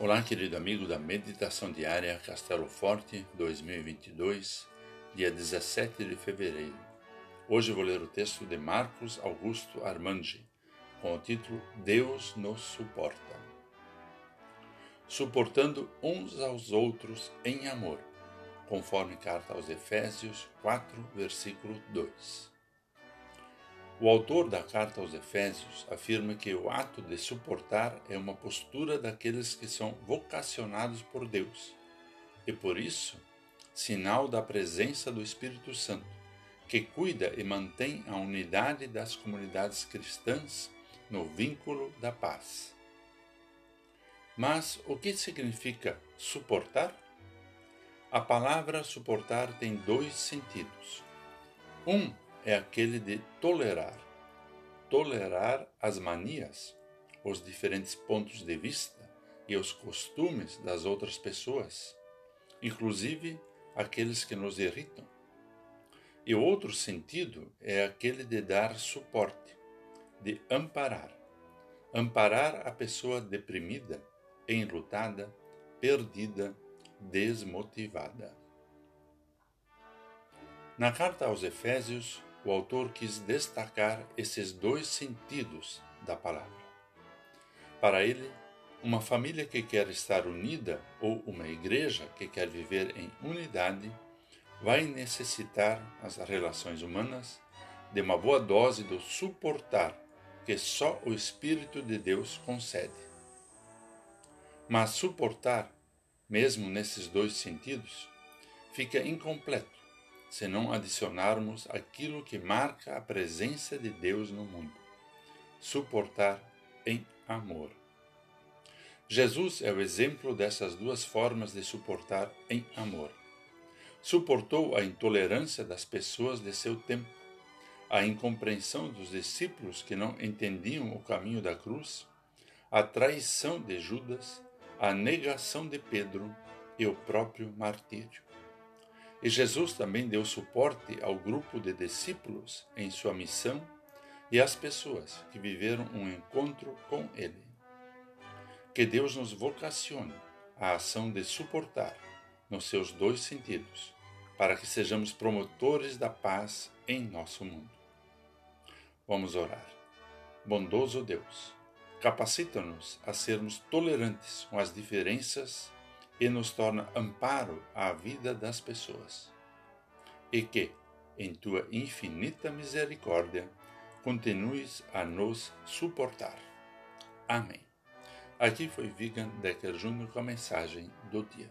Olá, querido amigo da Meditação Diária Castelo Forte 2022, dia 17 de fevereiro. Hoje vou ler o texto de Marcos Augusto Armangi, com o título Deus nos suporta. Suportando uns aos outros em amor, conforme carta aos Efésios 4, versículo 2. O autor da carta aos Efésios afirma que o ato de suportar é uma postura daqueles que são vocacionados por Deus e, por isso, sinal da presença do Espírito Santo, que cuida e mantém a unidade das comunidades cristãs no vínculo da paz. Mas o que significa suportar? A palavra suportar tem dois sentidos. Um é aquele de tolerar. Tolerar as manias, os diferentes pontos de vista e os costumes das outras pessoas, inclusive aqueles que nos irritam. E outro sentido é aquele de dar suporte, de amparar. Amparar a pessoa deprimida, enlutada, perdida, desmotivada. Na carta aos Efésios, o autor quis destacar esses dois sentidos da palavra. Para ele, uma família que quer estar unida ou uma igreja que quer viver em unidade vai necessitar as relações humanas de uma boa dose do suportar que só o Espírito de Deus concede. Mas suportar, mesmo nesses dois sentidos, fica incompleto se não adicionarmos aquilo que marca a presença de Deus no mundo: suportar em amor. Jesus é o exemplo dessas duas formas de suportar em amor. Suportou a intolerância das pessoas de seu tempo, a incompreensão dos discípulos que não entendiam o caminho da cruz, a traição de Judas, a negação de Pedro e o próprio martírio. E Jesus também deu suporte ao grupo de discípulos em sua missão e às pessoas que viveram um encontro com Ele. Que Deus nos vocacione à ação de suportar, nos seus dois sentidos, para que sejamos promotores da paz em nosso mundo. Vamos orar. Bondoso Deus, capacita-nos a sermos tolerantes com as diferenças e nos torna amparo à vida das pessoas. E que, em tua infinita misericórdia, continues a nos suportar. Amém. Aqui foi Vigan Decker Jr. com a mensagem do dia.